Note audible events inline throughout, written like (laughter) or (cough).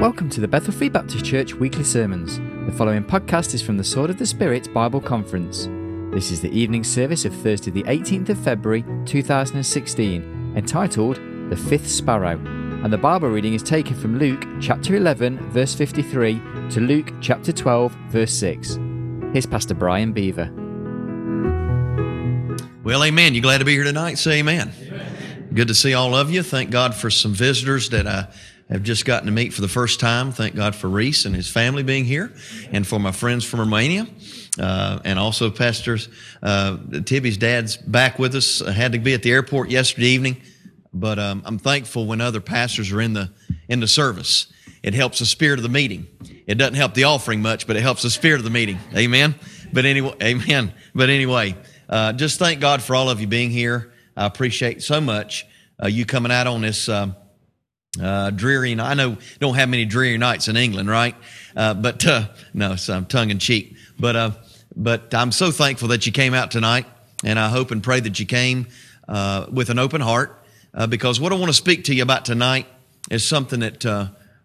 Welcome to the Bethel Free Baptist Church weekly sermons. The following podcast is from the Sword of the Spirit Bible Conference. This is the evening service of Thursday, the 18th of February 2016, entitled The Fifth Sparrow. And the Bible reading is taken from Luke chapter 11, verse 53, to Luke chapter 12, verse 6. Here's Pastor Brian Beaver. Well, amen. You glad to be here tonight? Say amen. amen. Good to see all of you. Thank God for some visitors that I have just gotten to meet for the first time. Thank God for Reese and his family being here, and for my friends from Romania, uh, and also pastors. Uh, Tibby's dad's back with us. I had to be at the airport yesterday evening, but um, I'm thankful when other pastors are in the in the service. It helps the spirit of the meeting. It doesn't help the offering much, but it helps the spirit of the meeting. Amen. But anyway, amen. But anyway, uh, just thank God for all of you being here. I appreciate so much uh, you coming out on this. Um, uh, dreary. I know don't have many dreary nights in England, right? Uh, but uh, no, so I'm tongue in cheek. But uh, but I'm so thankful that you came out tonight, and I hope and pray that you came uh, with an open heart, uh, because what I want to speak to you about tonight is something that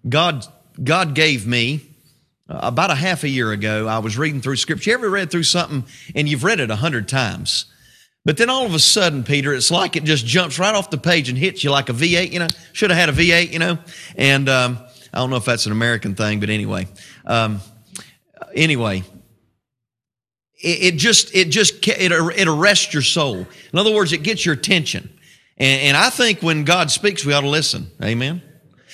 God God gave me. about a half a year ago, I was reading through Scripture. You ever read through something and you've read it a hundred times? But then all of a sudden, Peter, it's like it just jumps right off the page and hits you like a V8, you know. Should have had a V8, you know. And um, I don't know if that's an American thing, but anyway. Um, anyway, it, just, it just, it, it arrests your soul. In other words, it gets your attention. And, and I think when God speaks, we ought to listen. Amen.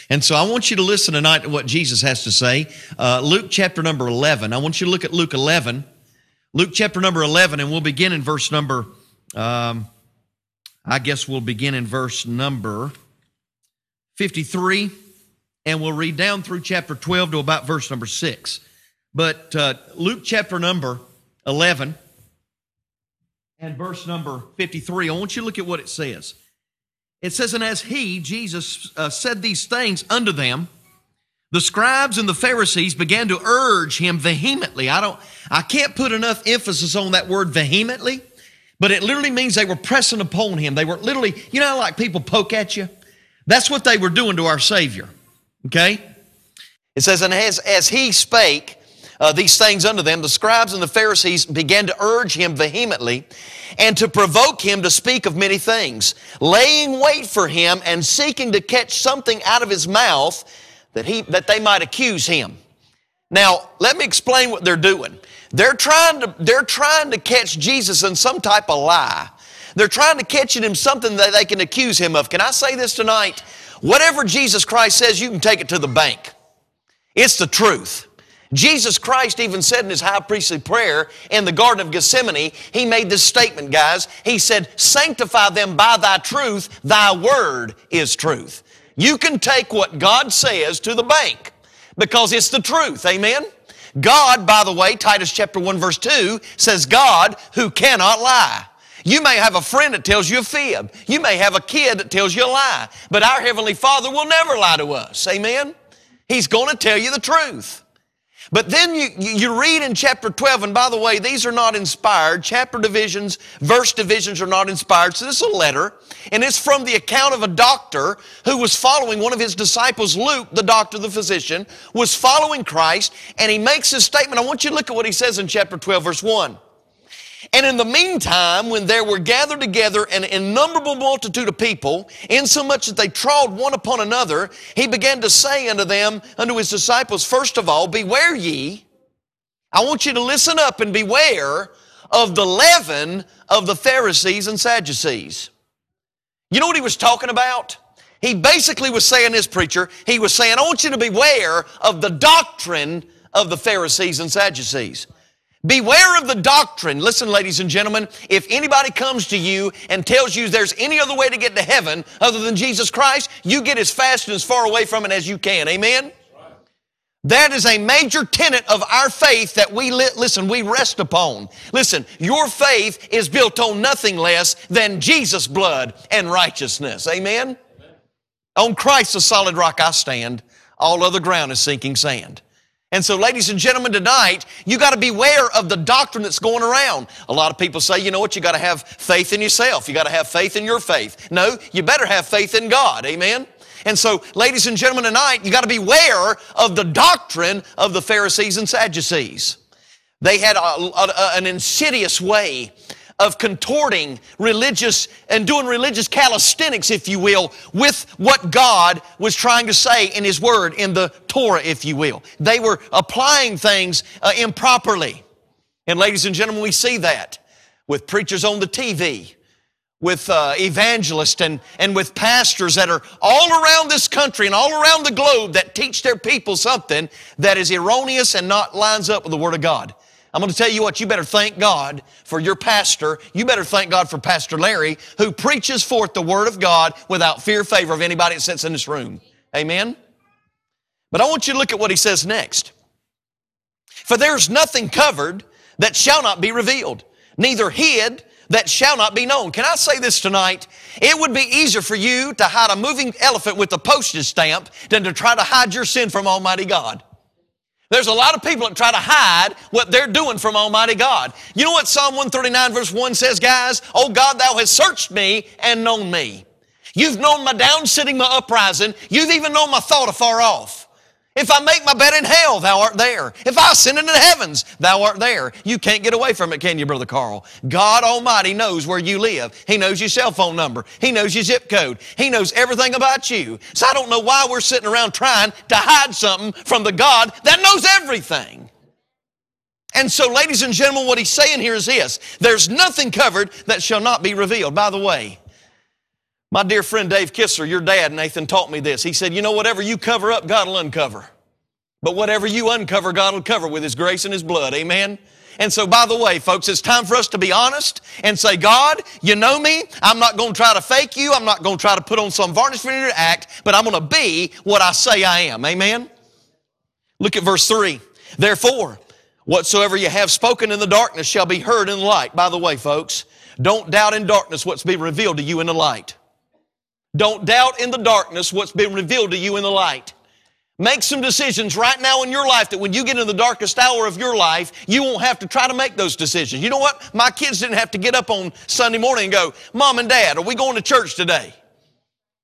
And so I want you to listen tonight to what Jesus has to say. Uh, Luke chapter number 11. I want you to look at Luke 11. Luke chapter number 11, and we'll begin in verse number um, I guess we'll begin in verse number 53 and we'll read down through chapter 12 to about verse number 6. But uh, Luke chapter number 11 and verse number 53, I want you to look at what it says. It says, And as he, Jesus, uh, said these things unto them, the scribes and the Pharisees began to urge him vehemently. I don't, I can't put enough emphasis on that word vehemently but it literally means they were pressing upon him. They were literally, you know, like people poke at you? That's what they were doing to our Savior. Okay? It says, And as, as he spake uh, these things unto them, the scribes and the Pharisees began to urge him vehemently and to provoke him to speak of many things, laying wait for him and seeking to catch something out of his mouth that, he, that they might accuse him. Now, let me explain what they're doing. They're trying to, they're trying to catch Jesus in some type of lie. They're trying to catch him in something that they can accuse him of. Can I say this tonight? Whatever Jesus Christ says, you can take it to the bank. It's the truth. Jesus Christ even said in his high priestly prayer in the Garden of Gethsemane, he made this statement, guys. He said, Sanctify them by thy truth, thy word is truth. You can take what God says to the bank because it's the truth. Amen? God, by the way, Titus chapter 1 verse 2 says God who cannot lie. You may have a friend that tells you a fib. You may have a kid that tells you a lie. But our Heavenly Father will never lie to us. Amen? He's going to tell you the truth. But then you, you read in chapter 12, and by the way, these are not inspired. Chapter divisions, verse divisions are not inspired. So this is a letter, and it's from the account of a doctor who was following one of his disciples, Luke, the doctor, the physician, was following Christ, and he makes this statement. I want you to look at what he says in chapter 12, verse 1. And in the meantime, when there were gathered together an innumerable multitude of people, insomuch that they trod one upon another, he began to say unto them, unto his disciples, First of all, beware ye. I want you to listen up and beware of the leaven of the Pharisees and Sadducees. You know what he was talking about? He basically was saying this, preacher, he was saying, I want you to beware of the doctrine of the Pharisees and Sadducees. Beware of the doctrine. Listen, ladies and gentlemen, if anybody comes to you and tells you there's any other way to get to heaven other than Jesus Christ, you get as fast and as far away from it as you can. Amen? That is a major tenet of our faith that we, li- listen, we rest upon. Listen, your faith is built on nothing less than Jesus' blood and righteousness. Amen? Amen. On Christ, the solid rock I stand. All other ground is sinking sand. And so, ladies and gentlemen, tonight, you got to beware of the doctrine that's going around. A lot of people say, you know what, you got to have faith in yourself. You got to have faith in your faith. No, you better have faith in God. Amen? And so, ladies and gentlemen, tonight, you got to beware of the doctrine of the Pharisees and Sadducees. They had a, a, an insidious way of contorting religious and doing religious calisthenics, if you will, with what God was trying to say in His Word, in the Torah, if you will. They were applying things uh, improperly. And ladies and gentlemen, we see that with preachers on the TV, with uh, evangelists and, and with pastors that are all around this country and all around the globe that teach their people something that is erroneous and not lines up with the Word of God. I'm going to tell you what, you better thank God for your pastor. You better thank God for Pastor Larry, who preaches forth the Word of God without fear or favor of anybody that sits in this room. Amen? But I want you to look at what he says next. For there's nothing covered that shall not be revealed, neither hid that shall not be known. Can I say this tonight? It would be easier for you to hide a moving elephant with a postage stamp than to try to hide your sin from Almighty God. There's a lot of people that try to hide what they're doing from Almighty God. You know what Psalm 139 verse 1 says, guys? Oh God, thou hast searched me and known me. You've known my down sitting, my uprising. You've even known my thought afar off. If I make my bed in hell, thou art there. If I ascend into the heavens, thou art there. You can't get away from it, can you, Brother Carl? God Almighty knows where you live. He knows your cell phone number. He knows your zip code. He knows everything about you. So I don't know why we're sitting around trying to hide something from the God that knows everything. And so, ladies and gentlemen, what he's saying here is this there's nothing covered that shall not be revealed. By the way, my dear friend Dave Kisser, your dad, Nathan, taught me this. He said, You know, whatever you cover up, God will uncover. But whatever you uncover, God will cover with His grace and His blood. Amen? And so, by the way, folks, it's time for us to be honest and say, God, you know me. I'm not going to try to fake you. I'm not going to try to put on some varnish for you to act, but I'm going to be what I say I am. Amen? Look at verse 3. Therefore, whatsoever you have spoken in the darkness shall be heard in the light. By the way, folks, don't doubt in darkness what's being revealed to you in the light. Don't doubt in the darkness what's been revealed to you in the light. Make some decisions right now in your life that when you get in the darkest hour of your life, you won't have to try to make those decisions. You know what? My kids didn't have to get up on Sunday morning and go, Mom and Dad, are we going to church today?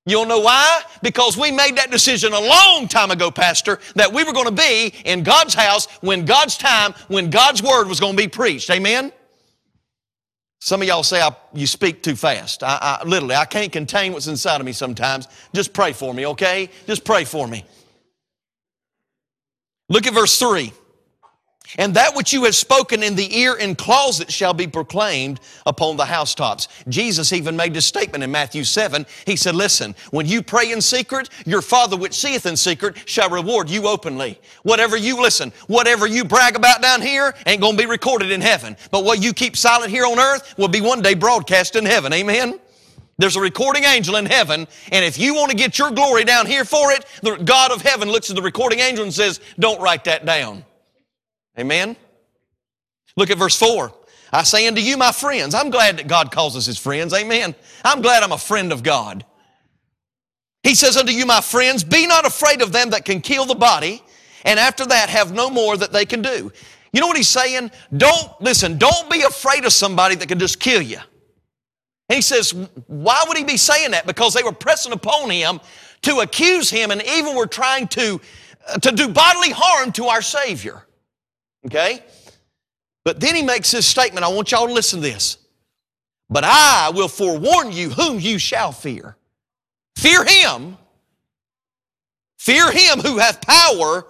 You'll know why? Because we made that decision a long time ago, Pastor, that we were going to be in God's house when God's time, when God's Word was going to be preached. Amen? Some of y'all say I, you speak too fast. I, I, literally, I can't contain what's inside of me sometimes. Just pray for me, okay? Just pray for me. Look at verse 3. And that which you have spoken in the ear in closet shall be proclaimed upon the housetops. Jesus even made this statement in Matthew 7. He said, Listen, when you pray in secret, your Father which seeth in secret shall reward you openly. Whatever you listen, whatever you brag about down here ain't going to be recorded in heaven. But what you keep silent here on earth will be one day broadcast in heaven. Amen? There's a recording angel in heaven, and if you want to get your glory down here for it, the God of heaven looks at the recording angel and says, Don't write that down. Amen? Look at verse 4. I say unto you, my friends, I'm glad that God calls us his friends. Amen. I'm glad I'm a friend of God. He says unto you, my friends, be not afraid of them that can kill the body, and after that have no more that they can do. You know what he's saying? Don't, listen, don't be afraid of somebody that can just kill you. And he says, why would he be saying that? Because they were pressing upon him to accuse him and even were trying to, uh, to do bodily harm to our Savior. Okay? But then he makes this statement. I want y'all to listen to this. But I will forewarn you whom you shall fear. Fear him. Fear him who hath power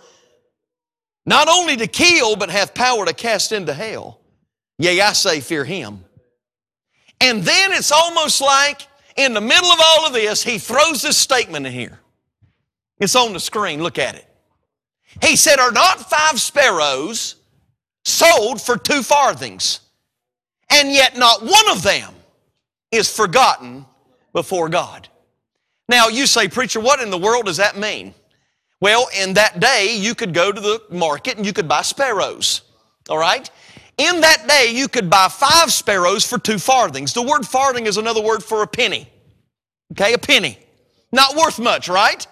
not only to kill, but hath power to cast into hell. Yea, I say, fear him. And then it's almost like in the middle of all of this, he throws this statement in here. It's on the screen. Look at it. He said, Are not five sparrows sold for two farthings, and yet not one of them is forgotten before God. Now, you say, Preacher, what in the world does that mean? Well, in that day, you could go to the market and you could buy sparrows. All right? In that day, you could buy five sparrows for two farthings. The word farthing is another word for a penny. Okay, a penny. Not worth much, right?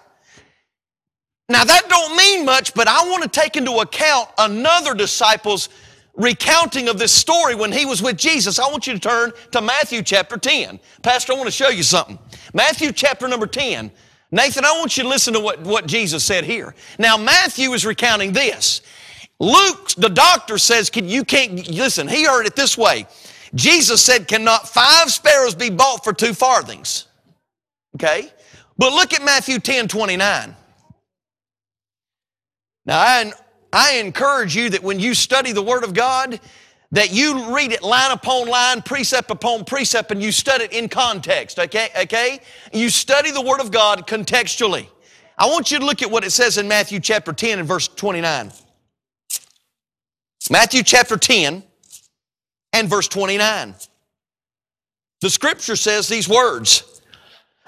Now that don't mean much, but I want to take into account another disciple's recounting of this story when he was with Jesus. I want you to turn to Matthew chapter 10. Pastor, I want to show you something. Matthew chapter number 10. Nathan, I want you to listen to what, what Jesus said here. Now, Matthew is recounting this. Luke, the doctor says, can, you can't, listen, he heard it this way. Jesus said, cannot five sparrows be bought for two farthings? Okay? But look at Matthew 10, 29. Now, I, I encourage you that when you study the Word of God, that you read it line upon line, precept upon precept, and you study it in context, okay? Okay? You study the Word of God contextually. I want you to look at what it says in Matthew chapter 10 and verse 29. Matthew chapter 10 and verse 29. The scripture says these words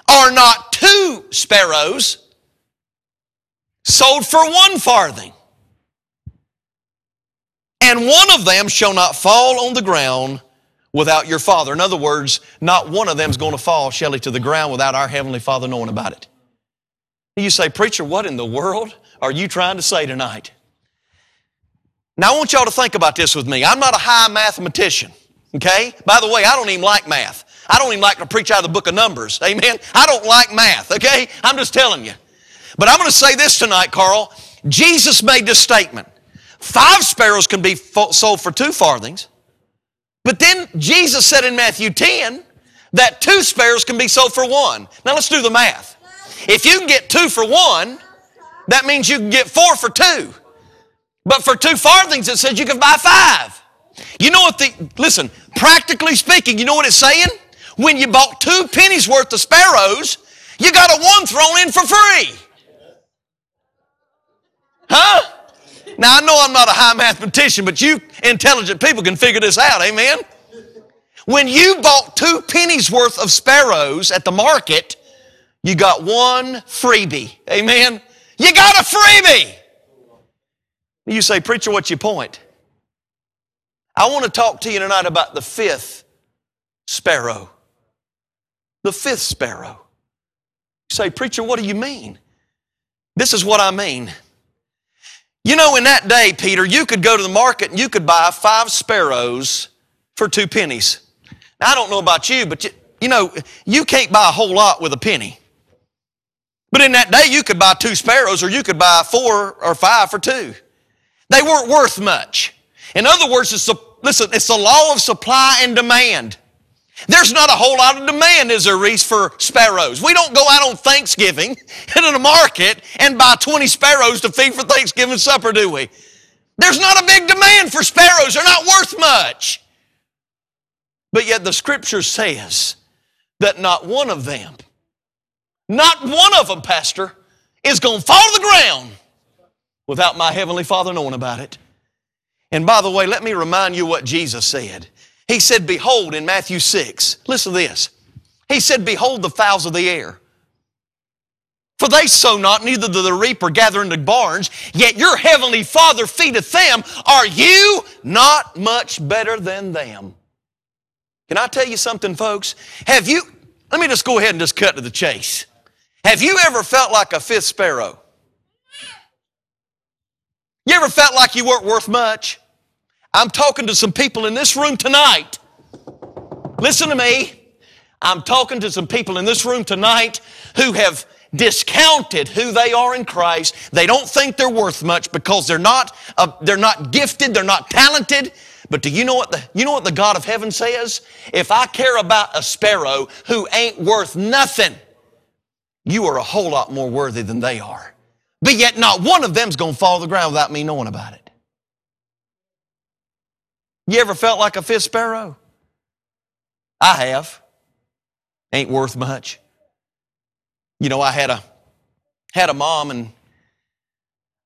Are not two sparrows sold for one farthing? and one of them shall not fall on the ground without your Father. In other words, not one of them is going to fall, Shelley, to the ground without our Heavenly Father knowing about it. You say, Preacher, what in the world are you trying to say tonight? Now, I want y'all to think about this with me. I'm not a high mathematician, okay? By the way, I don't even like math. I don't even like to preach out of the book of Numbers, amen? I don't like math, okay? I'm just telling you. But I'm going to say this tonight, Carl. Jesus made this statement. Five sparrows can be sold for two farthings. But then Jesus said in Matthew 10 that two sparrows can be sold for one. Now let's do the math. If you can get two for one, that means you can get four for two. But for two farthings, it says you can buy five. You know what the, listen, practically speaking, you know what it's saying? When you bought two pennies worth of sparrows, you got a one thrown in for free. Huh? Now, I know I'm not a high mathematician, but you intelligent people can figure this out. Amen? When you bought two pennies worth of sparrows at the market, you got one freebie. Amen? You got a freebie. You say, Preacher, what's your point? I want to talk to you tonight about the fifth sparrow. The fifth sparrow. You say, Preacher, what do you mean? This is what I mean. You know, in that day, Peter, you could go to the market and you could buy five sparrows for two pennies. Now, I don't know about you, but you, you know, you can't buy a whole lot with a penny. But in that day, you could buy two sparrows or you could buy four or five for two. They weren't worth much. In other words, it's a, listen, it's the law of supply and demand. There's not a whole lot of demand, is there, Reese, for sparrows? We don't go out on Thanksgiving (laughs) into the market and buy 20 sparrows to feed for Thanksgiving supper, do we? There's not a big demand for sparrows. They're not worth much. But yet the scripture says that not one of them, not one of them, Pastor, is going to fall to the ground without my Heavenly Father knowing about it. And by the way, let me remind you what Jesus said. He said, Behold, in Matthew 6, listen to this. He said, Behold the fowls of the air. For they sow not, neither do the reaper gather into barns, yet your heavenly Father feedeth them. Are you not much better than them? Can I tell you something, folks? Have you, let me just go ahead and just cut to the chase. Have you ever felt like a fifth sparrow? You ever felt like you weren't worth much? I'm talking to some people in this room tonight. Listen to me. I'm talking to some people in this room tonight who have discounted who they are in Christ. They don't think they're worth much because they're not, uh, they're not gifted, they're not talented. But do you know what the, you know what the God of heaven says? If I care about a sparrow who ain't worth nothing, you are a whole lot more worthy than they are. But yet not one of them's going to fall to the ground without me knowing about it. You ever felt like a fifth sparrow? I have. Ain't worth much. You know, I had a had a mom and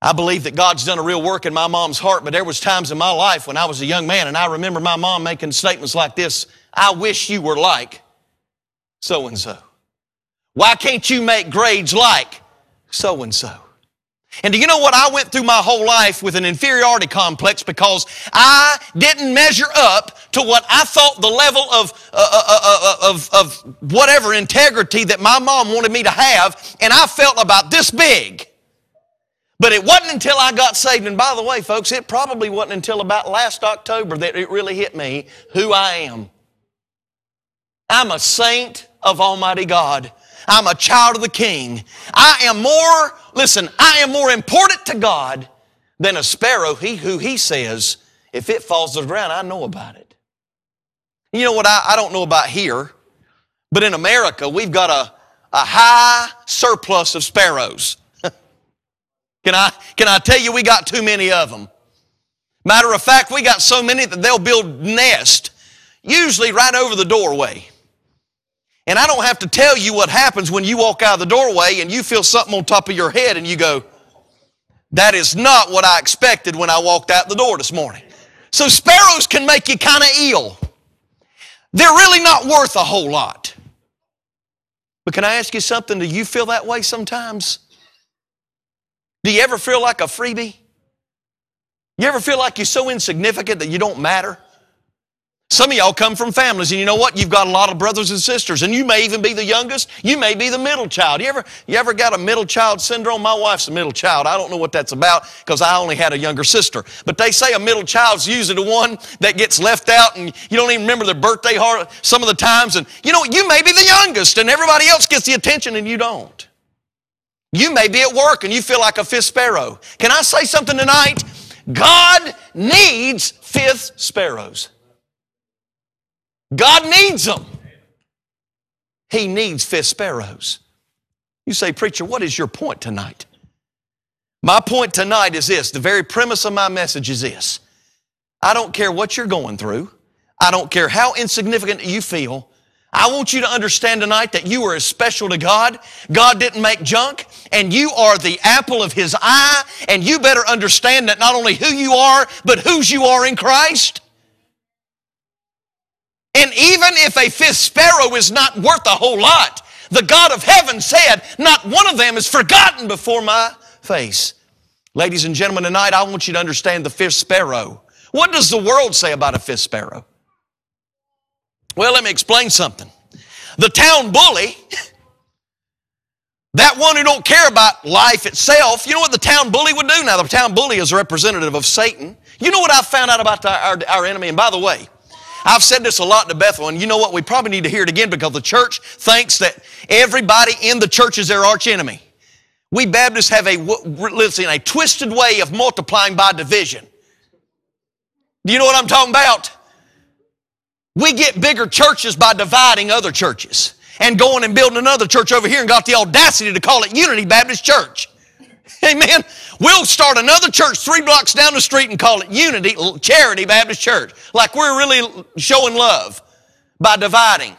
I believe that God's done a real work in my mom's heart, but there was times in my life when I was a young man and I remember my mom making statements like this, I wish you were like so and so. Why can't you make grades like so and so? And do you know what? I went through my whole life with an inferiority complex because I didn't measure up to what I thought the level of, uh, uh, uh, uh, of, of whatever integrity that my mom wanted me to have, and I felt about this big. But it wasn't until I got saved, and by the way, folks, it probably wasn't until about last October that it really hit me who I am. I'm a saint of Almighty God. I'm a child of the king. I am more, listen, I am more important to God than a sparrow he, who he says, if it falls to the ground, I know about it. You know what I, I don't know about here, but in America, we've got a, a high surplus of sparrows. (laughs) can, I, can I tell you, we got too many of them? Matter of fact, we got so many that they'll build nest, usually right over the doorway. And I don't have to tell you what happens when you walk out of the doorway and you feel something on top of your head and you go, that is not what I expected when I walked out the door this morning. So sparrows can make you kind of ill. They're really not worth a whole lot. But can I ask you something? Do you feel that way sometimes? Do you ever feel like a freebie? You ever feel like you're so insignificant that you don't matter? Some of y'all come from families, and you know what? You've got a lot of brothers and sisters, and you may even be the youngest. You may be the middle child. You ever, you ever got a middle child syndrome? My wife's a middle child. I don't know what that's about because I only had a younger sister. But they say a middle child's usually the one that gets left out, and you don't even remember their birthday some of the times. And you know, you may be the youngest, and everybody else gets the attention, and you don't. You may be at work, and you feel like a fifth sparrow. Can I say something tonight? God needs fifth sparrows. God needs them. He needs fifth sparrows. You say, Preacher, what is your point tonight? My point tonight is this the very premise of my message is this I don't care what you're going through, I don't care how insignificant you feel. I want you to understand tonight that you are as special to God. God didn't make junk, and you are the apple of His eye, and you better understand that not only who you are, but whose you are in Christ. And even if a fifth sparrow is not worth a whole lot, the God of heaven said, Not one of them is forgotten before my face. Ladies and gentlemen, tonight I want you to understand the fifth sparrow. What does the world say about a fifth sparrow? Well, let me explain something. The town bully, (laughs) that one who don't care about life itself, you know what the town bully would do? Now, the town bully is a representative of Satan. You know what I found out about our, our enemy? And by the way, I've said this a lot to Bethel, and you know what? We probably need to hear it again because the church thinks that everybody in the church is their arch enemy. We Baptists have a, listen, a twisted way of multiplying by division. Do you know what I'm talking about? We get bigger churches by dividing other churches and going and building another church over here and got the audacity to call it Unity Baptist Church. Amen. We'll start another church three blocks down the street and call it Unity Charity Baptist Church. Like we're really showing love by dividing.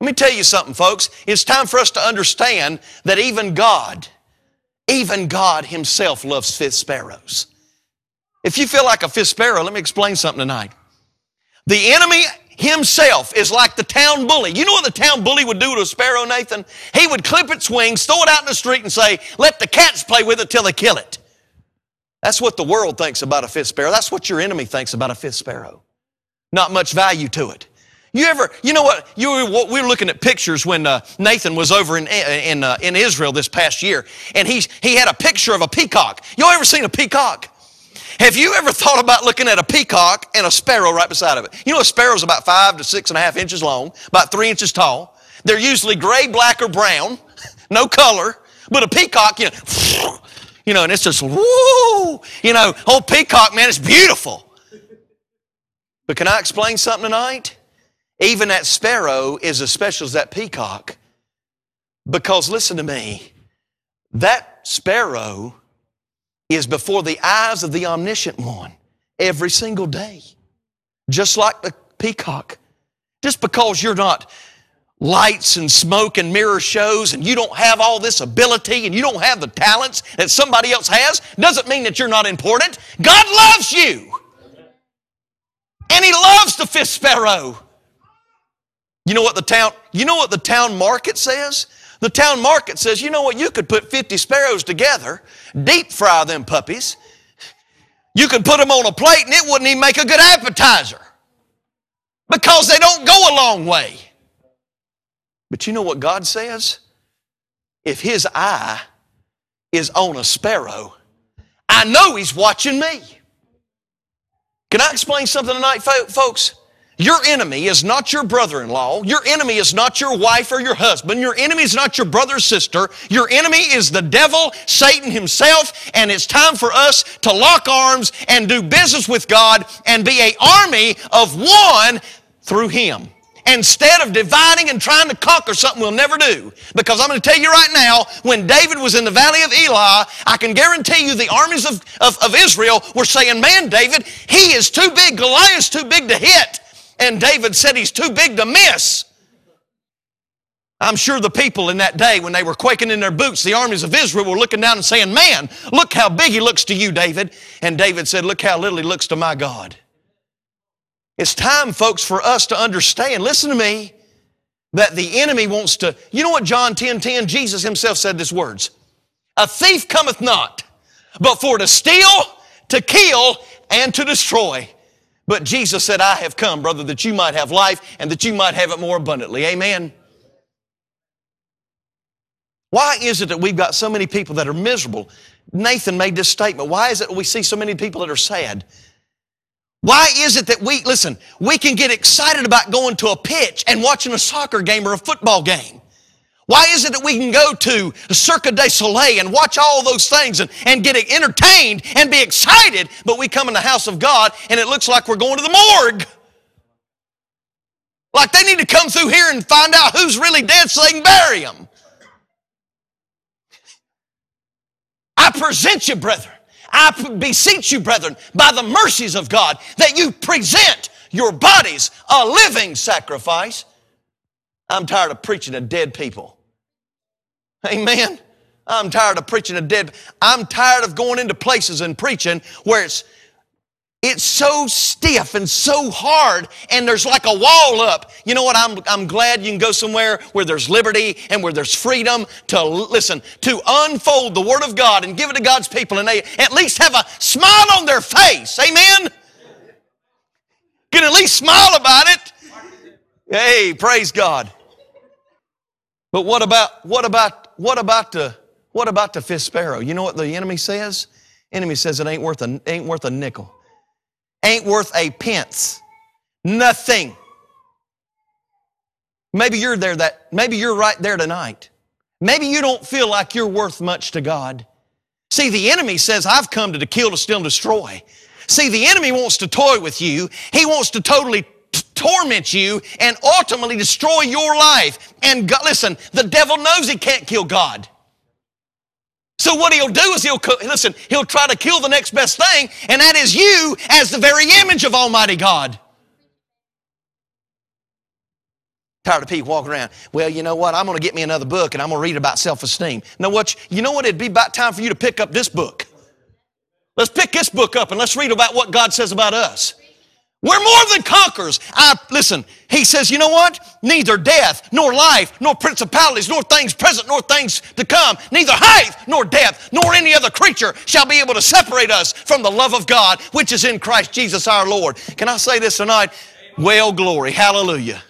Let me tell you something, folks. It's time for us to understand that even God, even God Himself loves fifth sparrows. If you feel like a fifth sparrow, let me explain something tonight. The enemy himself is like the town bully. You know what the town bully would do to a sparrow, Nathan? He would clip its wings, throw it out in the street, and say, Let the cats play with it till they kill it. That's what the world thinks about a fifth sparrow. That's what your enemy thinks about a fifth sparrow. Not much value to it. You ever, you know what? You we were looking at pictures when uh, Nathan was over in in, uh, in Israel this past year, and he he had a picture of a peacock. Y'all ever seen a peacock? Have you ever thought about looking at a peacock and a sparrow right beside of it? You know, a sparrow's about five to six and a half inches long, about three inches tall. They're usually gray, black, or brown, (laughs) no color. But a peacock, you know, (sniffs) you know, and it's just woo, you know, old peacock, man, it's beautiful. But can I explain something tonight? Even that sparrow is as special as that peacock. Because listen to me, that sparrow is before the eyes of the omniscient one every single day. Just like the peacock. Just because you're not lights and smoke and mirror shows and you don't have all this ability and you don't have the talents that somebody else has doesn't mean that you're not important. God loves you. And He loves the fifth sparrow. You know what the town, you know what the town market says? The town market says, you know what, you could put 50 sparrows together, deep fry them puppies. You could put them on a plate and it wouldn't even make a good appetizer because they don't go a long way. But you know what God says? If His eye is on a sparrow, I know He's watching me. Can I explain something tonight, folks? Your enemy is not your brother in law. Your enemy is not your wife or your husband. Your enemy is not your brother or sister. Your enemy is the devil, Satan himself, and it's time for us to lock arms and do business with God and be a army of one through him instead of dividing and trying to conquer something we'll never do. Because I'm going to tell you right now, when David was in the valley of Elah, I can guarantee you the armies of, of, of Israel were saying, Man, David, he is too big. Goliath's too big to hit. And David said he's too big to miss. I'm sure the people in that day, when they were quaking in their boots, the armies of Israel were looking down and saying, Man, look how big he looks to you, David. And David said, Look how little he looks to my God. It's time, folks, for us to understand, listen to me, that the enemy wants to, you know what John 10 10, Jesus himself said these words A thief cometh not, but for to steal, to kill, and to destroy. But Jesus said, I have come, brother, that you might have life and that you might have it more abundantly. Amen. Why is it that we've got so many people that are miserable? Nathan made this statement. Why is it we see so many people that are sad? Why is it that we, listen, we can get excited about going to a pitch and watching a soccer game or a football game? Why is it that we can go to Cirque du Soleil and watch all those things and, and get entertained and be excited, but we come in the house of God and it looks like we're going to the morgue? Like they need to come through here and find out who's really dead so they can bury them. I present you, brethren, I beseech you, brethren, by the mercies of God, that you present your bodies a living sacrifice. I'm tired of preaching to dead people. Amen. I'm tired of preaching to dead. I'm tired of going into places and preaching where it's it's so stiff and so hard, and there's like a wall up. You know what? I'm, I'm glad you can go somewhere where there's liberty and where there's freedom to listen, to unfold the Word of God and give it to God's people, and they at least have a smile on their face. Amen? Can at least smile about it. Hey, praise God. But what about what about what about the what about the fifth sparrow? You know what the enemy says? Enemy says it ain't worth a ain't worth a nickel ain't worth a pence. Nothing. Maybe you're there that, maybe you're right there tonight. Maybe you don't feel like you're worth much to God. See, the enemy says, I've come to kill, to steal, and destroy. See, the enemy wants to toy with you. He wants to totally torment you and ultimately destroy your life. And God, listen, the devil knows he can't kill God. So what he'll do is he'll, listen, he'll try to kill the next best thing, and that is you as the very image of Almighty God. Tired of people walking around. Well, you know what? I'm going to get me another book and I'm going to read about self-esteem. Know what? You know what? It'd be about time for you to pick up this book. Let's pick this book up and let's read about what God says about us. We're more than conquerors. I, listen, he says, you know what? Neither death, nor life, nor principalities, nor things present, nor things to come, neither height, nor depth, nor any other creature shall be able to separate us from the love of God, which is in Christ Jesus our Lord. Can I say this tonight? Well, glory. Hallelujah.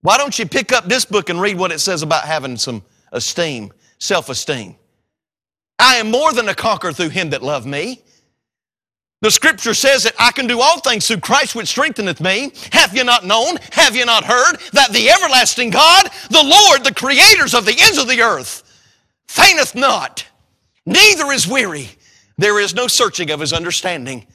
Why don't you pick up this book and read what it says about having some esteem, self esteem? I am more than a conqueror through him that loved me. The scripture says that I can do all things through Christ which strengtheneth me. Have you not known? Have you not heard that the everlasting God, the Lord, the creators of the ends of the earth, fainteth not, neither is weary. There is no searching of his understanding.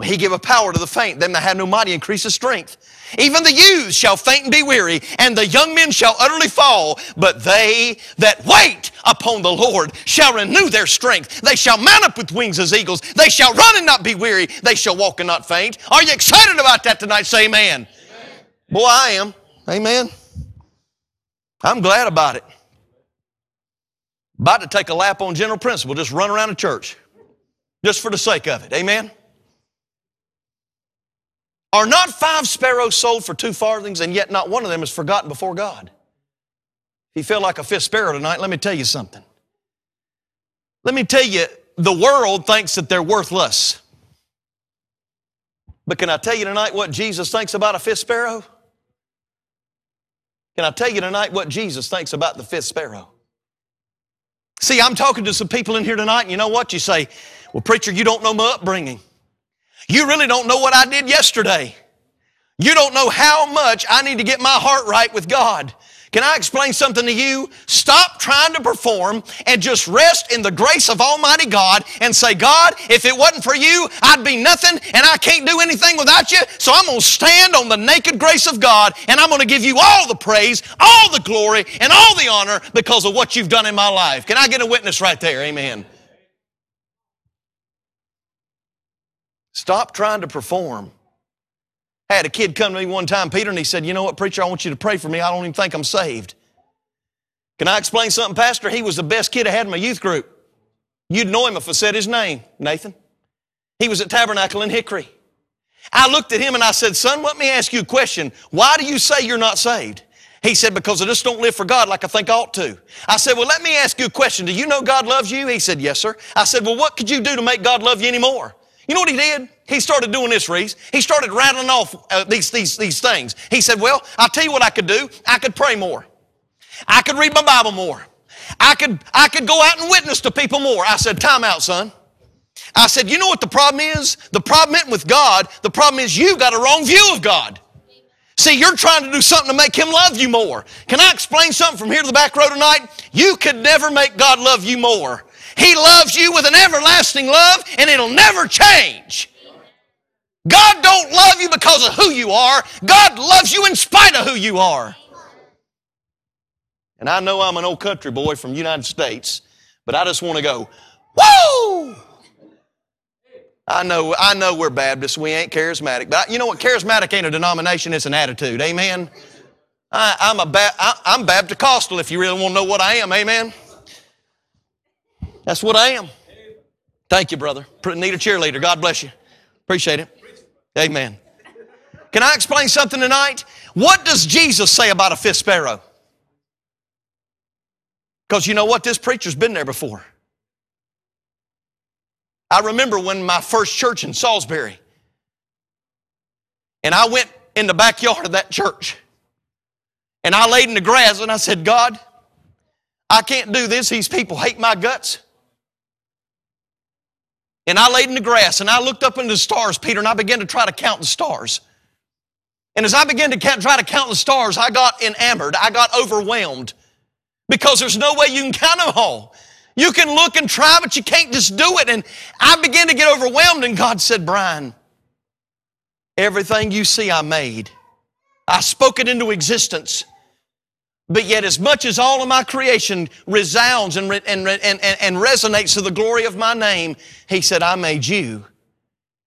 Well, he giveth power to the faint, them that have no might, increase of strength. Even the youths shall faint and be weary, and the young men shall utterly fall. But they that wait upon the Lord shall renew their strength. They shall mount up with wings as eagles. They shall run and not be weary. They shall walk and not faint. Are you excited about that tonight? Say amen. amen. Boy, I am. Amen. I'm glad about it. About to take a lap on general principle, just run around the church. Just for the sake of it. Amen. Are not five sparrows sold for two farthings, and yet not one of them is forgotten before God? If you feel like a fifth sparrow tonight, let me tell you something. Let me tell you, the world thinks that they're worthless. But can I tell you tonight what Jesus thinks about a fifth sparrow? Can I tell you tonight what Jesus thinks about the fifth sparrow? See, I'm talking to some people in here tonight, and you know what? You say, Well, preacher, you don't know my upbringing. You really don't know what I did yesterday. You don't know how much I need to get my heart right with God. Can I explain something to you? Stop trying to perform and just rest in the grace of Almighty God and say, God, if it wasn't for you, I'd be nothing and I can't do anything without you. So I'm going to stand on the naked grace of God and I'm going to give you all the praise, all the glory, and all the honor because of what you've done in my life. Can I get a witness right there? Amen. Stop trying to perform. I had a kid come to me one time, Peter, and he said, You know what, preacher, I want you to pray for me. I don't even think I'm saved. Can I explain something, Pastor? He was the best kid I had in my youth group. You'd know him if I said his name, Nathan. He was at Tabernacle in Hickory. I looked at him and I said, Son, let me ask you a question. Why do you say you're not saved? He said, Because I just don't live for God like I think I ought to. I said, Well, let me ask you a question. Do you know God loves you? He said, Yes, sir. I said, Well, what could you do to make God love you anymore? You know what he did? He started doing this, Reese. He started rattling off uh, these, these, these things. He said, Well, I'll tell you what I could do. I could pray more. I could read my Bible more. I could, I could go out and witness to people more. I said, Time out, son. I said, You know what the problem is? The problem isn't with God. The problem is you got a wrong view of God. See, you're trying to do something to make Him love you more. Can I explain something from here to the back row tonight? You could never make God love you more. He loves you with an everlasting love and it'll never change. God don't love you because of who you are. God loves you in spite of who you are. And I know I'm an old country boy from United States, but I just want to go, whoa! I know, I know we're Baptists. We ain't charismatic. But you know what? Charismatic ain't a denomination. It's an attitude. Amen? I, am a ba- I, I'm Baptist if you really want to know what I am. Amen? That's what I am. Thank you, brother. Need a cheerleader. God bless you. Appreciate it. Amen. Can I explain something tonight? What does Jesus say about a fifth sparrow? Because you know what? This preacher's been there before. I remember when my first church in Salisbury, and I went in the backyard of that church, and I laid in the grass and I said, God, I can't do this. These people hate my guts. And I laid in the grass and I looked up into the stars, Peter, and I began to try to count the stars. And as I began to count, try to count the stars, I got enamored. I got overwhelmed because there's no way you can count them all. You can look and try, but you can't just do it. And I began to get overwhelmed, and God said, Brian, everything you see I made, I spoke it into existence. But yet, as much as all of my creation resounds and, and, and, and, resonates to the glory of my name, He said, I made you,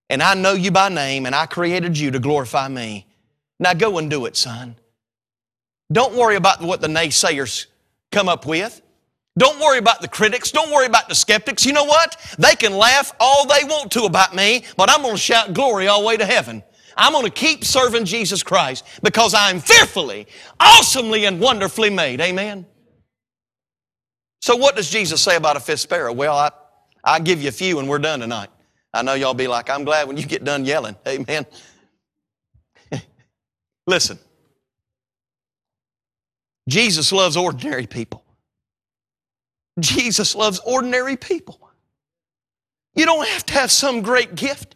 and I know you by name, and I created you to glorify me. Now go and do it, son. Don't worry about what the naysayers come up with. Don't worry about the critics. Don't worry about the skeptics. You know what? They can laugh all they want to about me, but I'm going to shout glory all the way to heaven. I'm going to keep serving Jesus Christ because I'm fearfully, awesomely, and wonderfully made. Amen. So, what does Jesus say about a fifth sparrow? Well, I, I'll give you a few and we're done tonight. I know y'all be like, I'm glad when you get done yelling. (laughs) Amen. (laughs) Listen, Jesus loves ordinary people. Jesus loves ordinary people. You don't have to have some great gift.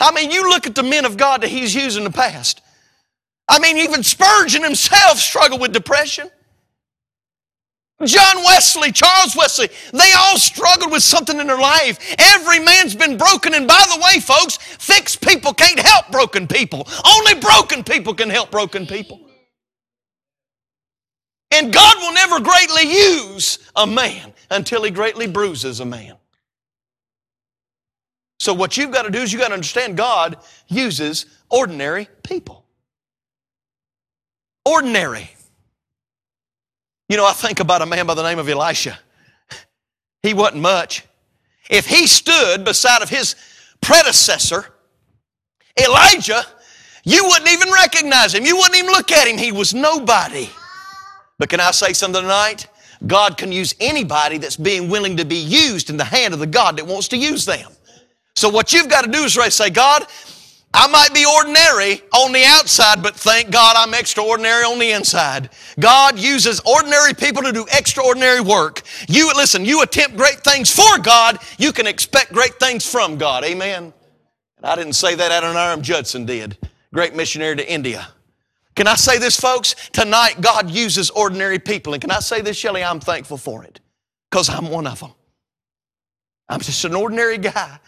I mean, you look at the men of God that he's used in the past. I mean, even Spurgeon himself struggled with depression. John Wesley, Charles Wesley, they all struggled with something in their life. Every man's been broken. And by the way, folks, fixed people can't help broken people. Only broken people can help broken people. And God will never greatly use a man until he greatly bruises a man. So, what you've got to do is you've got to understand God uses ordinary people. Ordinary. You know, I think about a man by the name of Elisha. He wasn't much. If he stood beside of his predecessor, Elijah, you wouldn't even recognize him. You wouldn't even look at him. He was nobody. But can I say something tonight? God can use anybody that's being willing to be used in the hand of the God that wants to use them. So what you've got to do is say, God, I might be ordinary on the outside, but thank God I'm extraordinary on the inside. God uses ordinary people to do extraordinary work. You, listen, you attempt great things for God, you can expect great things from God. Amen. And I didn't say that, Adoniram Judson did. Great missionary to India. Can I say this, folks? Tonight, God uses ordinary people. And can I say this, Shelley? I'm thankful for it because I'm one of them. I'm just an ordinary guy.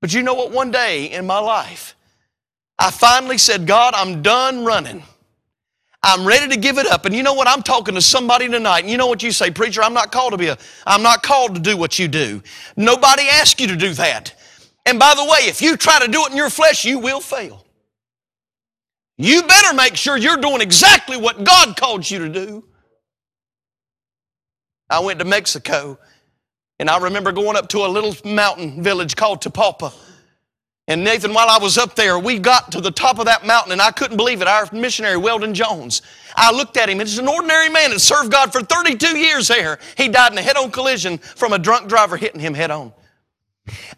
But you know what? One day in my life, I finally said, God, I'm done running. I'm ready to give it up. And you know what? I'm talking to somebody tonight. And you know what you say, preacher? I'm not called to be a, I'm not called to do what you do. Nobody asked you to do that. And by the way, if you try to do it in your flesh, you will fail. You better make sure you're doing exactly what God called you to do. I went to Mexico and I remember going up to a little mountain village called Tapalpa. And Nathan, while I was up there, we got to the top of that mountain and I couldn't believe it. Our missionary, Weldon Jones, I looked at him. It's an ordinary man that served God for 32 years there. He died in a head on collision from a drunk driver hitting him head on.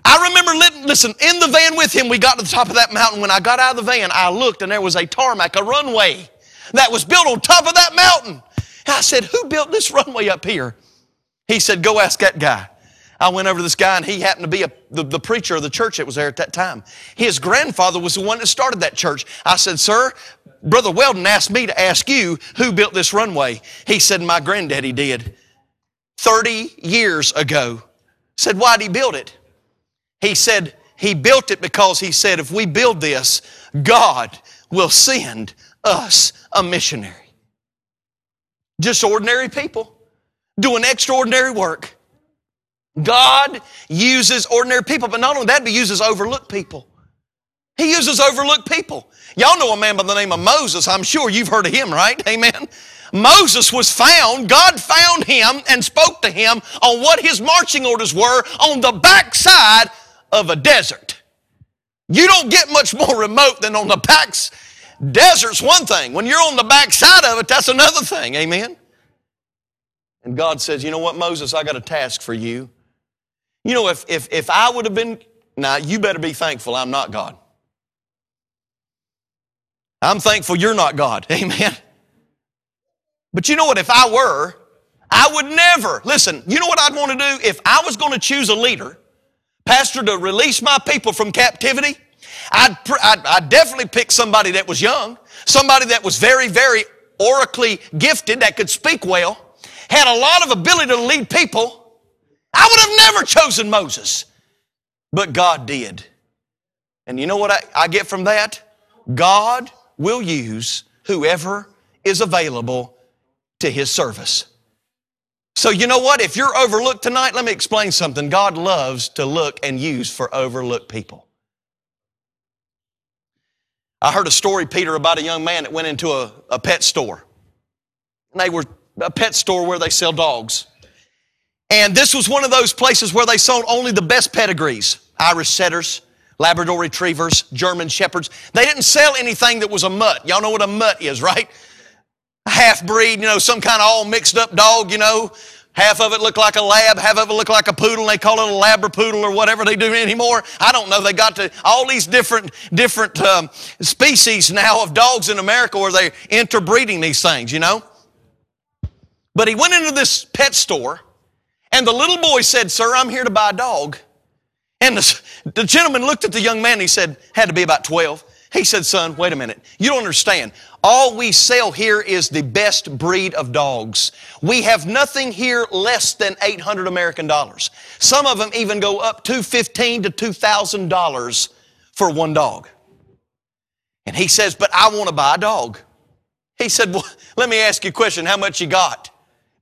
I remember, listen, in the van with him, we got to the top of that mountain. When I got out of the van, I looked and there was a tarmac, a runway that was built on top of that mountain. I said, Who built this runway up here? He said, Go ask that guy. I went over to this guy and he happened to be a, the, the preacher of the church that was there at that time. His grandfather was the one that started that church. I said, Sir, Brother Weldon asked me to ask you who built this runway. He said, My granddaddy did. 30 years ago. said, Why'd he build it? He said, He built it because he said, if we build this, God will send us a missionary. Just ordinary people doing extraordinary work. God uses ordinary people, but not only that, He uses overlooked people. He uses overlooked people. Y'all know a man by the name of Moses. I'm sure you've heard of him, right? Amen. Moses was found, God found him and spoke to him on what his marching orders were on the backside of a desert. You don't get much more remote than on the backs. Desert's one thing. When you're on the backside of it, that's another thing. Amen. And God says, You know what, Moses, I got a task for you. You know, if, if, if I would have been, now you better be thankful I'm not God. I'm thankful you're not God. (laughs) Amen. But you know what? If I were, I would never, listen, you know what I'd want to do? If I was going to choose a leader, Pastor, to release my people from captivity, I'd, I'd, I'd, definitely pick somebody that was young, somebody that was very, very oracly gifted, that could speak well, had a lot of ability to lead people. I would have never chosen Moses, but God did. And you know what I, I get from that? God will use whoever is available to his service. So, you know what? If you're overlooked tonight, let me explain something. God loves to look and use for overlooked people. I heard a story, Peter, about a young man that went into a, a pet store. And they were a pet store where they sell dogs. And this was one of those places where they sold only the best pedigrees Irish setters, Labrador retrievers, German shepherds. They didn't sell anything that was a mutt. Y'all know what a mutt is, right? A half breed, you know, some kind of all mixed up dog, you know. Half of it looked like a lab, half of it looked like a poodle. They call it a labrapoodle or whatever they do anymore. I don't know. They got to all these different different um, species now of dogs in America where they're interbreeding these things, you know. But he went into this pet store, and the little boy said, "Sir, I'm here to buy a dog." And the, the gentleman looked at the young man. He said, "Had to be about 12. He said, Son, wait a minute. You don't understand. All we sell here is the best breed of dogs. We have nothing here less than 800 American dollars. Some of them even go up to 15 to $2,000 for one dog. And he says, But I want to buy a dog. He said, Well, let me ask you a question. How much you got?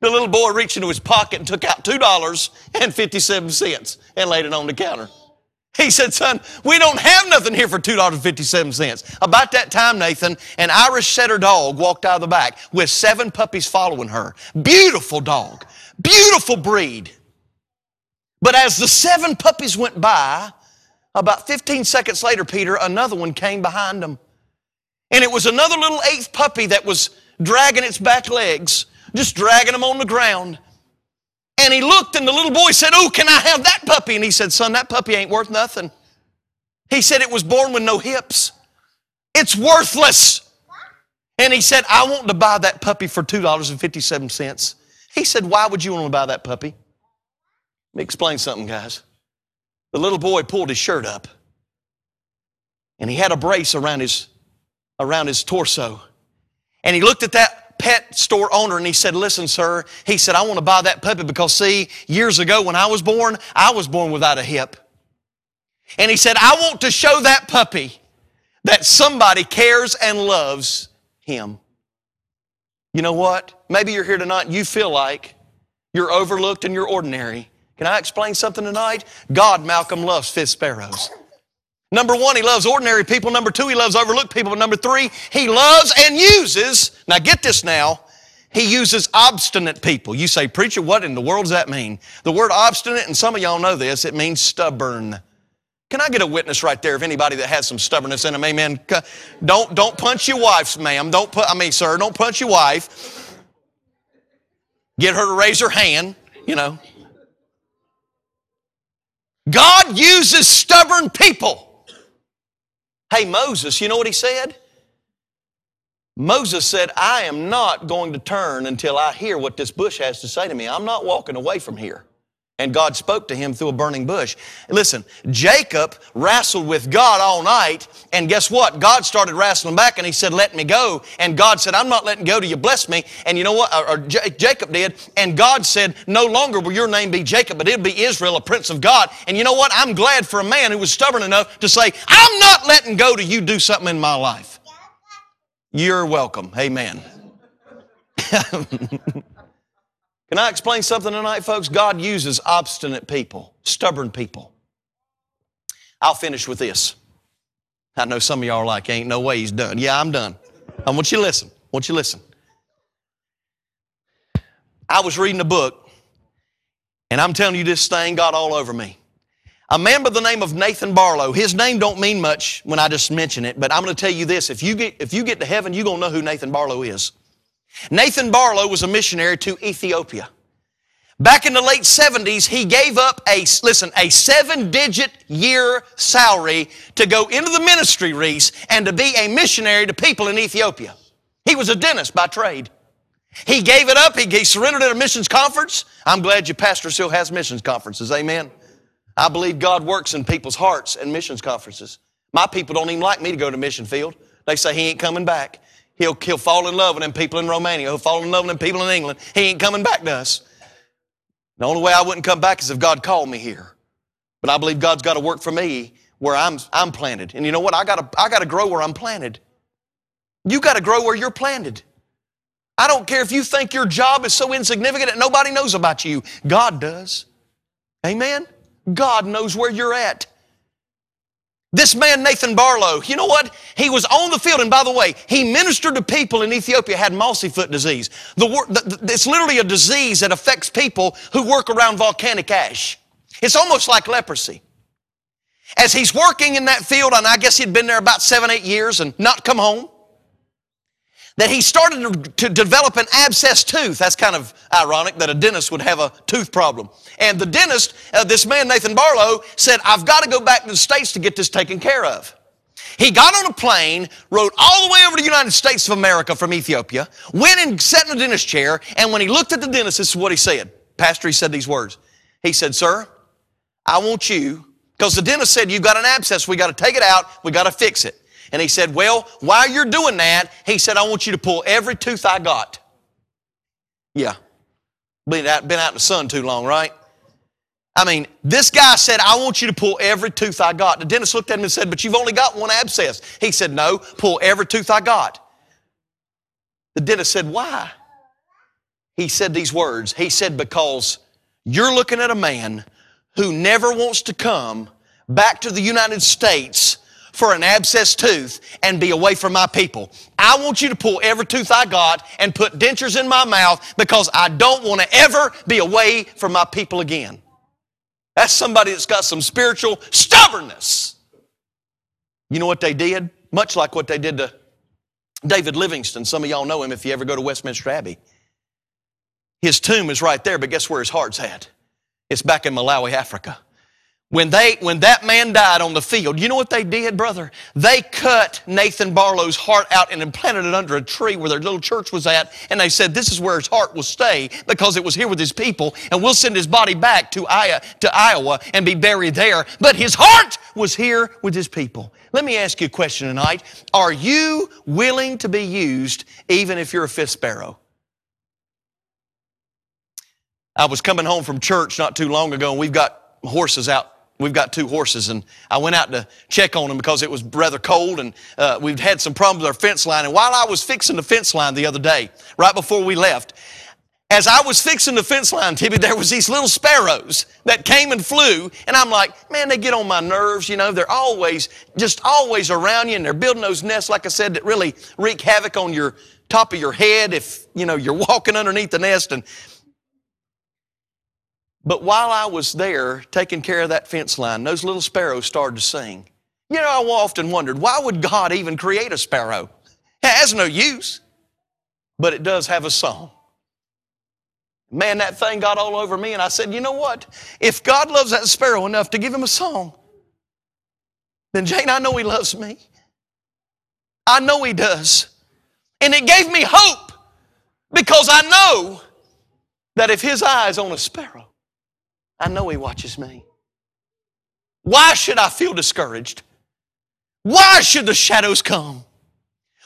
The little boy reached into his pocket and took out $2.57 and laid it on the counter. He said, son, we don't have nothing here for $2.57. About that time, Nathan, an Irish setter dog walked out of the back with seven puppies following her. Beautiful dog. Beautiful breed. But as the seven puppies went by, about 15 seconds later, Peter, another one came behind them. And it was another little eighth puppy that was dragging its back legs, just dragging them on the ground. And he looked, and the little boy said, Oh, can I have that puppy? And he said, Son, that puppy ain't worth nothing. He said, It was born with no hips. It's worthless. And he said, I want to buy that puppy for $2.57. He said, Why would you want to buy that puppy? Let me explain something, guys. The little boy pulled his shirt up. And he had a brace around his, around his torso. And he looked at that pet store owner and he said, Listen, sir, he said, I want to buy that puppy because, see, years ago when I was born, I was born without a hip. And he said, I want to show that puppy that somebody cares and loves him. You know what? Maybe you're here tonight and you feel like you're overlooked and you're ordinary. Can I explain something tonight? God, Malcolm, loves fifth sparrows. Number one, he loves ordinary people. Number two, he loves overlooked people. But number three, he loves and uses, now get this now, he uses obstinate people. You say, preacher, what in the world does that mean? The word obstinate, and some of y'all know this, it means stubborn. Can I get a witness right there of anybody that has some stubbornness in them? Amen. Don't, don't punch your wife, ma'am. Don't put, I mean, sir, don't punch your wife. Get her to raise her hand, you know. God uses stubborn people. Hey, Moses, you know what he said? Moses said, I am not going to turn until I hear what this bush has to say to me. I'm not walking away from here. And God spoke to him through a burning bush. Listen, Jacob wrestled with God all night, and guess what? God started wrestling back, and he said, Let me go. And God said, I'm not letting go till you bless me. And you know what? Or, or J- Jacob did. And God said, No longer will your name be Jacob, but it'll be Israel, a prince of God. And you know what? I'm glad for a man who was stubborn enough to say, I'm not letting go till you do something in my life. You're welcome. Amen. (laughs) Can I explain something tonight, folks? God uses obstinate people, stubborn people. I'll finish with this. I know some of y'all are like, ain't no way he's done. Yeah, I'm done. I want you to listen. I want you to listen. I was reading a book, and I'm telling you, this thing got all over me. A man by the name of Nathan Barlow. His name don't mean much when I just mention it, but I'm going to tell you this: if you get if you get to heaven, you're going to know who Nathan Barlow is. Nathan Barlow was a missionary to Ethiopia. Back in the late 70s, he gave up a, listen, a seven digit year salary to go into the ministry, Reese, and to be a missionary to people in Ethiopia. He was a dentist by trade. He gave it up. He, he surrendered at a missions conference. I'm glad your pastor still has missions conferences. Amen. I believe God works in people's hearts and missions conferences. My people don't even like me to go to mission field. They say he ain't coming back. He'll, he'll fall in love with them people in Romania. He'll fall in love with them people in England. He ain't coming back to us. The only way I wouldn't come back is if God called me here. But I believe God's got to work for me where I'm, I'm planted. And you know what? I got I to grow where I'm planted. You got to grow where you're planted. I don't care if you think your job is so insignificant that nobody knows about you. God does. Amen? God knows where you're at. This man, Nathan Barlow, you know what? He was on the field, and by the way, he ministered to people in Ethiopia had mossy foot disease. The, the, it's literally a disease that affects people who work around volcanic ash. It's almost like leprosy. As he's working in that field, and I guess he'd been there about seven, eight years and not come home, that he started to develop an abscess tooth. That's kind of ironic that a dentist would have a tooth problem. And the dentist, uh, this man, Nathan Barlow, said, I've got to go back to the States to get this taken care of. He got on a plane, rode all the way over to the United States of America from Ethiopia, went and sat in the dentist chair, and when he looked at the dentist, this is what he said. Pastor, he said these words. He said, Sir, I want you, because the dentist said, You've got an abscess, we got to take it out, we got to fix it. And he said, Well, while you're doing that, he said, I want you to pull every tooth I got. Yeah. Been out, been out in the sun too long, right? I mean, this guy said, I want you to pull every tooth I got. The dentist looked at him and said, But you've only got one abscess. He said, No, pull every tooth I got. The dentist said, Why? He said these words. He said, Because you're looking at a man who never wants to come back to the United States for an abscess tooth and be away from my people. I want you to pull every tooth I got and put dentures in my mouth because I don't want to ever be away from my people again. That's somebody that's got some spiritual stubbornness. You know what they did? Much like what they did to David Livingstone. Some of y'all know him if you ever go to Westminster Abbey. His tomb is right there, but guess where his heart's at? It's back in Malawi, Africa. When they, when that man died on the field, you know what they did, brother? They cut Nathan Barlow's heart out and implanted it under a tree where their little church was at. And they said, this is where his heart will stay because it was here with his people. And we'll send his body back to Iowa, to Iowa and be buried there. But his heart was here with his people. Let me ask you a question tonight. Are you willing to be used even if you're a fifth sparrow? I was coming home from church not too long ago and we've got horses out We've got two horses, and I went out to check on them because it was rather cold, and uh, we've had some problems with our fence line. And while I was fixing the fence line the other day, right before we left, as I was fixing the fence line, Tibby, there was these little sparrows that came and flew, and I'm like, man, they get on my nerves, you know. They're always, just always around you, and they're building those nests, like I said, that really wreak havoc on your top of your head if, you know, you're (laughs) walking underneath the nest. And but while I was there taking care of that fence line, those little sparrows started to sing. You know, I often wondered, why would God even create a sparrow? It has no use, but it does have a song. Man, that thing got all over me, and I said, you know what? If God loves that sparrow enough to give him a song, then Jane, I know he loves me. I know he does. And it gave me hope because I know that if his eye is on a sparrow, I know He watches me. Why should I feel discouraged? Why should the shadows come?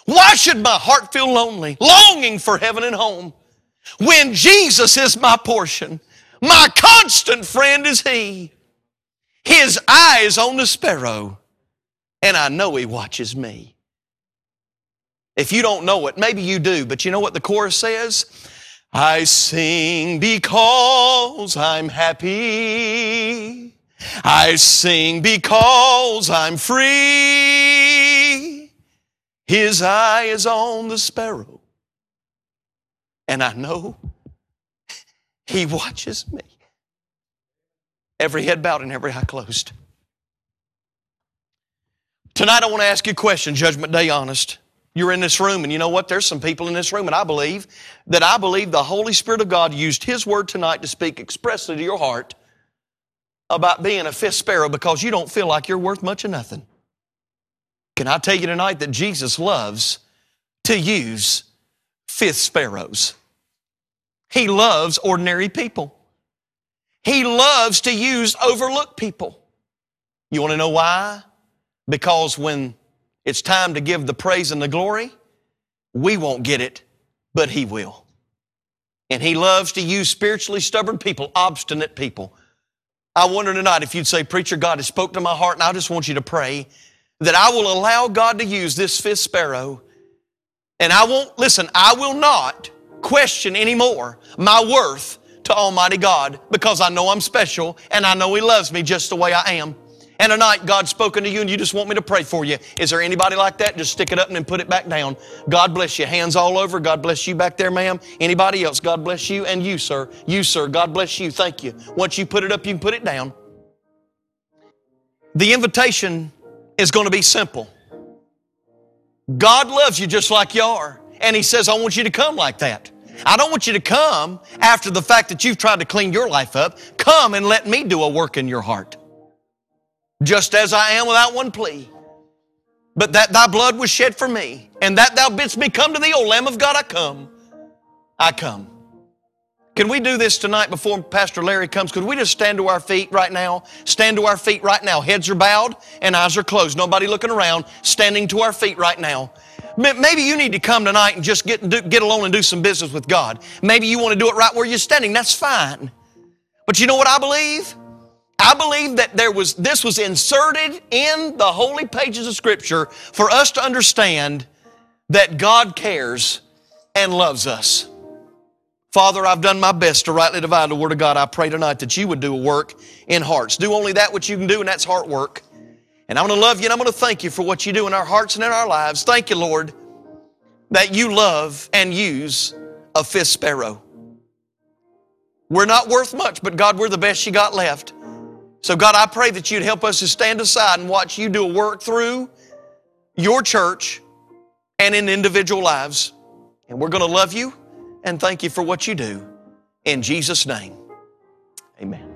Why should my heart feel lonely, longing for heaven and home? When Jesus is my portion, my constant friend is He. His eye is on the sparrow, and I know He watches me. If you don't know it, maybe you do, but you know what the chorus says? I sing because I'm happy. I sing because I'm free. His eye is on the sparrow. And I know (laughs) He watches me. Every head bowed and every eye closed. Tonight I want to ask you a question, Judgment Day honest. You're in this room, and you know what? There's some people in this room, and I believe that I believe the Holy Spirit of God used His Word tonight to speak expressly to your heart about being a fifth sparrow because you don't feel like you're worth much of nothing. Can I tell you tonight that Jesus loves to use fifth sparrows? He loves ordinary people. He loves to use overlooked people. You want to know why? Because when it's time to give the praise and the glory, we won't get it, but He will. And He loves to use spiritually stubborn people, obstinate people. I wonder tonight if you'd say, Preacher, God has spoke to my heart, and I just want you to pray that I will allow God to use this fifth sparrow. And I won't, listen, I will not question anymore my worth to Almighty God because I know I'm special and I know He loves me just the way I am and tonight God's spoken to you and you just want me to pray for you. Is there anybody like that? Just stick it up and then put it back down. God bless you. Hands all over. God bless you back there, ma'am. Anybody else? God bless you and you, sir. You, sir. God bless you. Thank you. Once you put it up, you can put it down. The invitation is going to be simple. God loves you just like you are. And He says, I want you to come like that. I don't want you to come after the fact that you've tried to clean your life up. Come and let me do a work in your heart just as I am without one plea. But that thy blood was shed for me, and that thou bidst me come to thee, O Lamb of God, I come. I come. Can we do this tonight before Pastor Larry comes? Could we just stand to our feet right now? Stand to our feet right now. Heads are bowed and eyes are closed. Nobody looking around. Standing to our feet right now. Maybe you need to come tonight and just get, get alone and do some business with God. Maybe you want to do it right where you're standing. That's fine. But you know what I believe? I believe that there was, this was inserted in the holy pages of Scripture for us to understand that God cares and loves us. Father, I've done my best to rightly divide the Word of God. I pray tonight that you would do a work in hearts. Do only that which you can do, and that's heart work. And I'm going to love you and I'm going to thank you for what you do in our hearts and in our lives. Thank you, Lord, that you love and use a fifth sparrow. We're not worth much, but God, we're the best you got left. So, God, I pray that you'd help us to stand aside and watch you do a work through your church and in individual lives. And we're going to love you and thank you for what you do. In Jesus' name, amen.